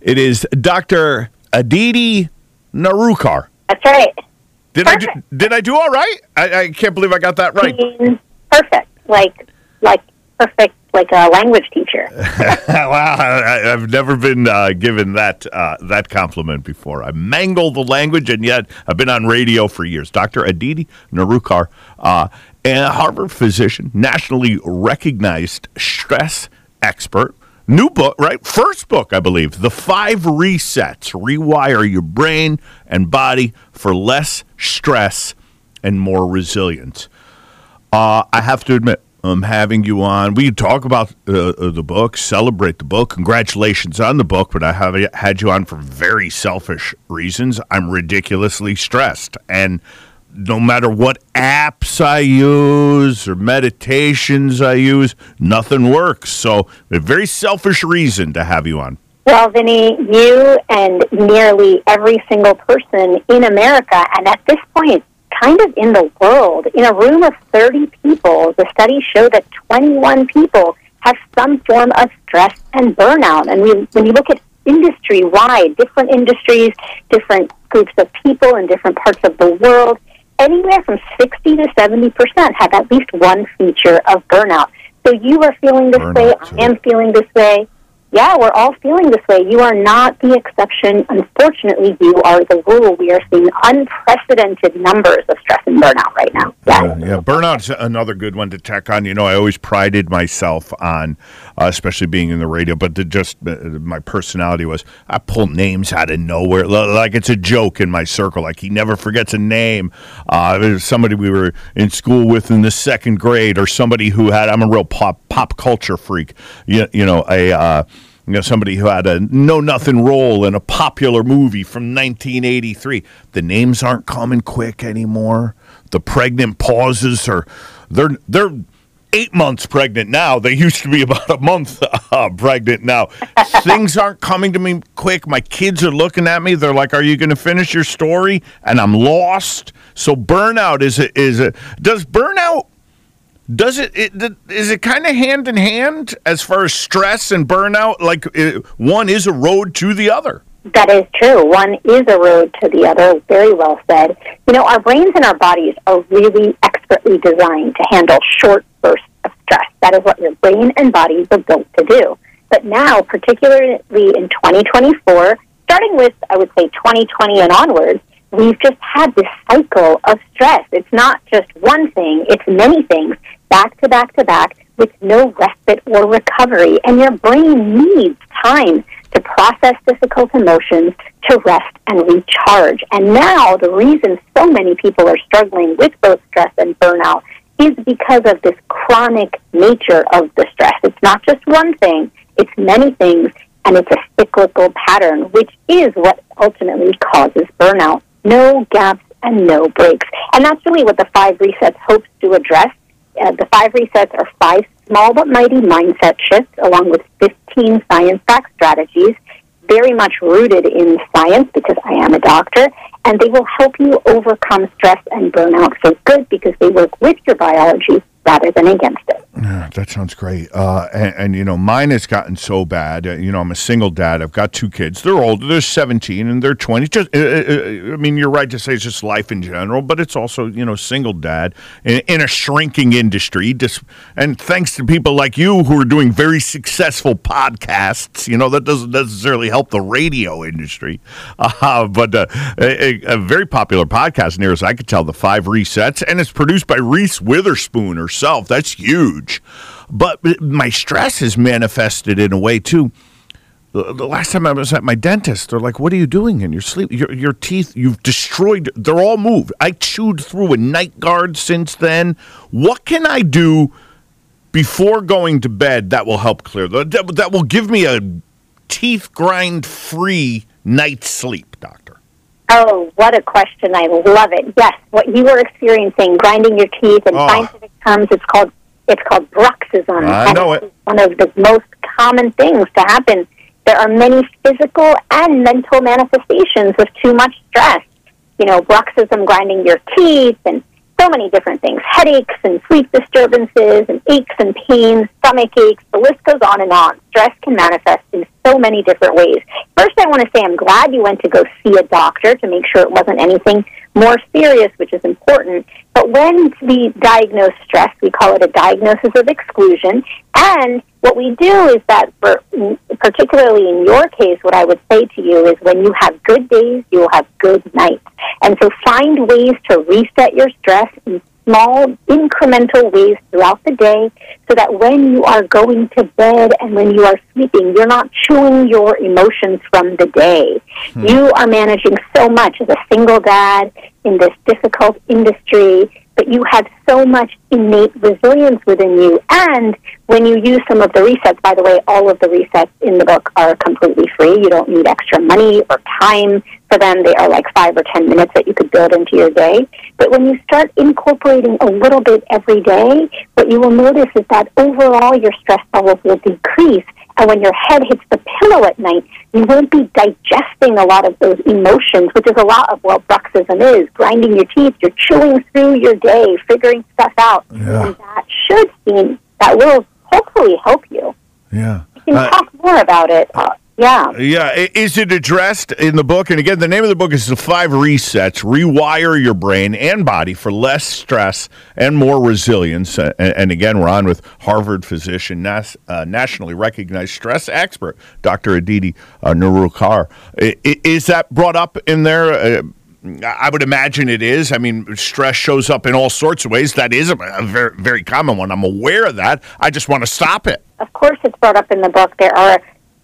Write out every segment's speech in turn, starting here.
It is Dr. Aditi Nerurkar. That's right. Did I do, did I do all right? I, I can't believe I got that right. Perfect, like like perfect, like a language teacher. wow, I, have never been uh, given that uh, that compliment before. I mangle the language, and yet I've been on radio for years. Dr. Aditi Nerurkar, uh, a Harvard physician, nationally recognized stress expert. New book, right? First book, I believe. The Five Resets Rewire Your Brain and Body for Less Stress and More Resilience. Uh, I have to admit, I'm having you on. We talk about uh, uh, the book, celebrate the book. Congratulations on the book, but I have had you on for very selfish reasons. I'm ridiculously stressed. And no matter what apps I use or meditations I use, nothing works. So, a very selfish reason to have you on. Well, Vinny, you and nearly every single person in America, and at this point, kind of in the world, in a room of 30 people, the studies show that 21 people have some form of stress and burnout. And we, when you look at industry wide, different industries, different groups of people in different parts of the world, anywhere from 60 to 70 percent have at least one feature of burnout. So you are feeling this Burnout, way. too. I am feeling this way. Yeah, we're all feeling this way. You are not the exception. Unfortunately, you are the rule. We are seeing unprecedented numbers of stress and burnout right now. Yeah. Yeah, yeah. Burnout's another good one to check on. You know, I always prided myself on, uh, especially being in the radio, but the, just uh, my personality was I pull names out of nowhere, L- like it's a joke in my circle. Like he never forgets a name. Uh, there's somebody we were in school with in the second grade, or somebody who had. I'm a real pop pop culture freak. You, you know, a. You know, somebody who had a know nothing role in a popular movie from 1983. The names aren't coming quick anymore. The pregnant pauses are they're they're eight months pregnant now. They used to be about a month uh, pregnant now. Things aren't coming to me quick. My kids are looking at me. They're like, "Are you going to finish your story?" And I'm lost. So burnout is a, is a does burnout does it, it it kind of hand in hand as far as stress and burnout? Like it, one is a road to the other. That is true. One is a road to the other. Very well said. You know, our brains and our bodies are really expertly designed to handle short bursts of stress. That is what your brain and body were built to do. But now, particularly in 2024, starting with, I would say, 2020 and onwards, we've just had this cycle of stress. It's not just one thing, it's many things, back to back to back, with no respite or recovery. And your brain needs time to process difficult emotions, to rest and recharge. And now, the reason so many people are struggling with both stress and burnout is because of this chronic nature of the stress. It's not just one thing, it's many things, and it's a cyclical pattern, which is what ultimately causes burnout. No gaps and no breaks. And that's really what the five resets hopes to address. Uh, the five resets are five small but mighty mindset shifts, along with 15 science backed strategies, very much rooted in science because I am a doctor, and they will help you overcome stress and burnout for good because they work with your biology rather than against it. Yeah, that sounds great. Uh, and, and, you know, mine has gotten so bad. Uh, you know, I'm a single dad. I've got two kids. They're older. They're 17 and they're 20. Just, uh, uh, I mean, you're right to say it's just life in general, but it's also, you know, single dad in, in a shrinking industry. Just, and thanks to people like you who are doing very successful podcasts, you know, that doesn't necessarily help the radio industry. Uh, but uh, a, a very popular podcast, near as I could tell, The Five Resets, and it's produced by Reese Witherspoon herself. That's huge. But my stress is manifested in a way too. The the last time I was at my dentist, they're like, "What are you doing in your sleep? Your your teeth, you've destroyed. They're all moved. I chewed through a night guard since then. What can I do before going to bed that will help clear that? That will give me a teeth grind free night's sleep, doctor? Oh, what a question. I love it. Yes, what you were experiencing, grinding your teeth, in Oh. scientific terms, it's called it's called bruxism. I know it. One of the most common things to happen. There are many physical and mental manifestations of too much stress. You know, bruxism, grinding your teeth, and so many different things. Headaches and sleep disturbances and aches and pains, stomach aches, the list goes on and on. Stress can manifest in so many different ways. First, I want to say I'm glad you went to go see a doctor to make sure it wasn't anything more serious, which is important. But when we diagnose stress, we call it a diagnosis of exclusion. And what we do is that, for, particularly in your case, what I would say to you is when you have good days, you will have good nights. And so find ways to reset your stress in small, incremental ways throughout the day so that when you are going to bed and when you are sleeping, you're not chewing your emotions from the day. Hmm. You are managing so much as a single dad in this difficult industry, but you have so much innate resilience within you. And when you use some of the resets, by the way, all of the resets in the book are completely free. You don't need extra money or time for them. They are like five or ten minutes that you could build into your day. But when you start incorporating a little bit every day, what you will notice is that overall your stress levels will decrease. And when your head hits the pillow at night, you won't be digesting a lot of those emotions, which is a lot of what bruxism is. Grinding your teeth, you're chewing through your day, figuring stuff out. And that should seem, that will hopefully help you. Yeah. We can Uh, talk more about it. Uh, yeah. Yeah, is it addressed in the book? And again, the name of the book is The Five Resets Rewire Your Brain and Body for Less Stress and More Resilience. And, again, we're on with Harvard physician, uh, nationally recognized stress expert, Dr. Aditi uh, i- Is that brought up in there? Uh, I would imagine it is. I mean, stress shows up in all sorts of ways. That is a, a very, very common one. I'm aware of that. I just want to stop it. of course it's brought up in the book there are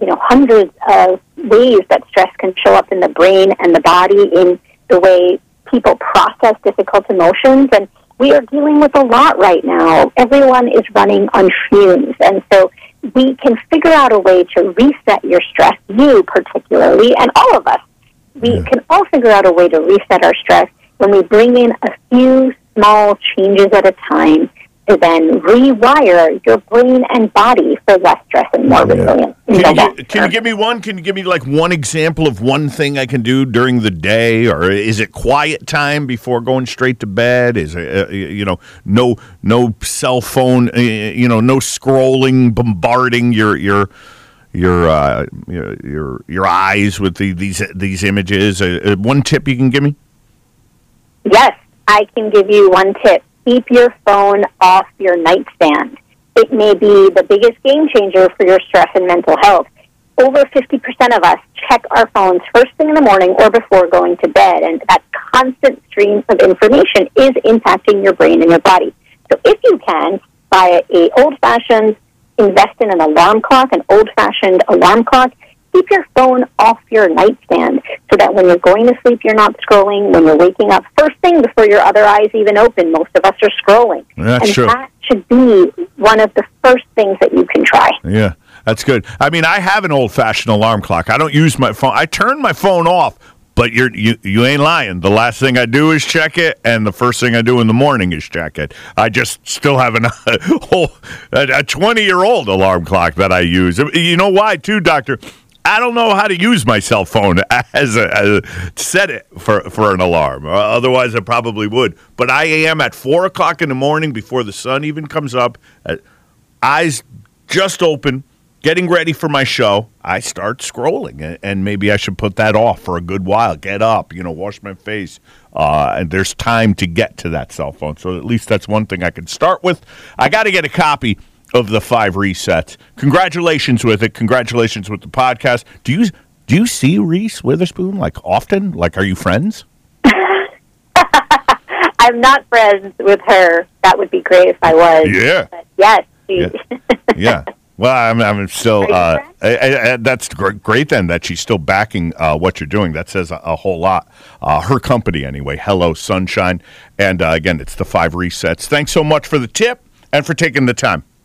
you know hundreds of ways that stress can show up in the brain and the body in the way people process difficult emotions. And we are dealing with a lot right now. Everyone is running on fumes. And so we can figure out a way to reset your stress you particularly and all of us. We can all figure out a way to reset our stress when we bring in a few small changes at a time to then rewire your brain and body for less stress and more resilience. in the Can you, can you give me one? Can you give me like one example of one thing I can do during the day, or is it quiet time before going straight to bed? Is it uh, you know no no cell phone, uh, you know no scrolling, bombarding your your your uh, your, your your eyes with the, these these images? Uh, uh, one tip you can give me? Yes, I can give you one tip. Keep your phone off your nightstand. It may be the biggest game changer for your stress and mental health. Over 50% of us check our phones first thing in the morning or before going to bed, and that constant stream of information is impacting your brain and your body. So if you can, buy a old-fashioned, invest in an alarm clock, an old-fashioned alarm clock, keep your phone off your nightstand that when you're going to sleep, you're not scrolling. When you're waking up, first thing before your other eyes even open, most of us are scrolling. That's and true. that should be one of the first things that you can try. Yeah, that's good. I mean, I have an old fashioned alarm clock. I don't use my phone. I turn my phone off, but you're you you ain't lying. The last thing I do is check it, and the first thing I do in the morning is check it. I just still have an whole a twenty year old alarm clock that I use. You know why too, Doctor? I don't know how to use my cell phone as a, as a set it for for an alarm. Uh, otherwise, I probably would. But I am at four o'clock in the morning before the sun even comes up. Uh, eyes just open, getting ready for my show, I start scrolling, and, maybe I should put that off for a good while. Get up, you know, wash my face, uh, and there's time to get to that cell phone. So at least that's one thing I can start with. I got to get a copy of the five resets. Congratulations with it. Congratulations with the podcast. Do you do you see Reese Witherspoon like often? Like, are you friends? I'm not friends with her. That would be great if I was. Yeah. But yes, she, Yeah. yeah. Well, I'm, I'm still. Uh? I, I, I- that's gr- great then that she's still backing uh, what you're doing. That says a, a whole lot. Uh, her company, anyway. Hello, Sunshine. And uh, again, it's the five resets. Thanks so much for the tip and for taking the time.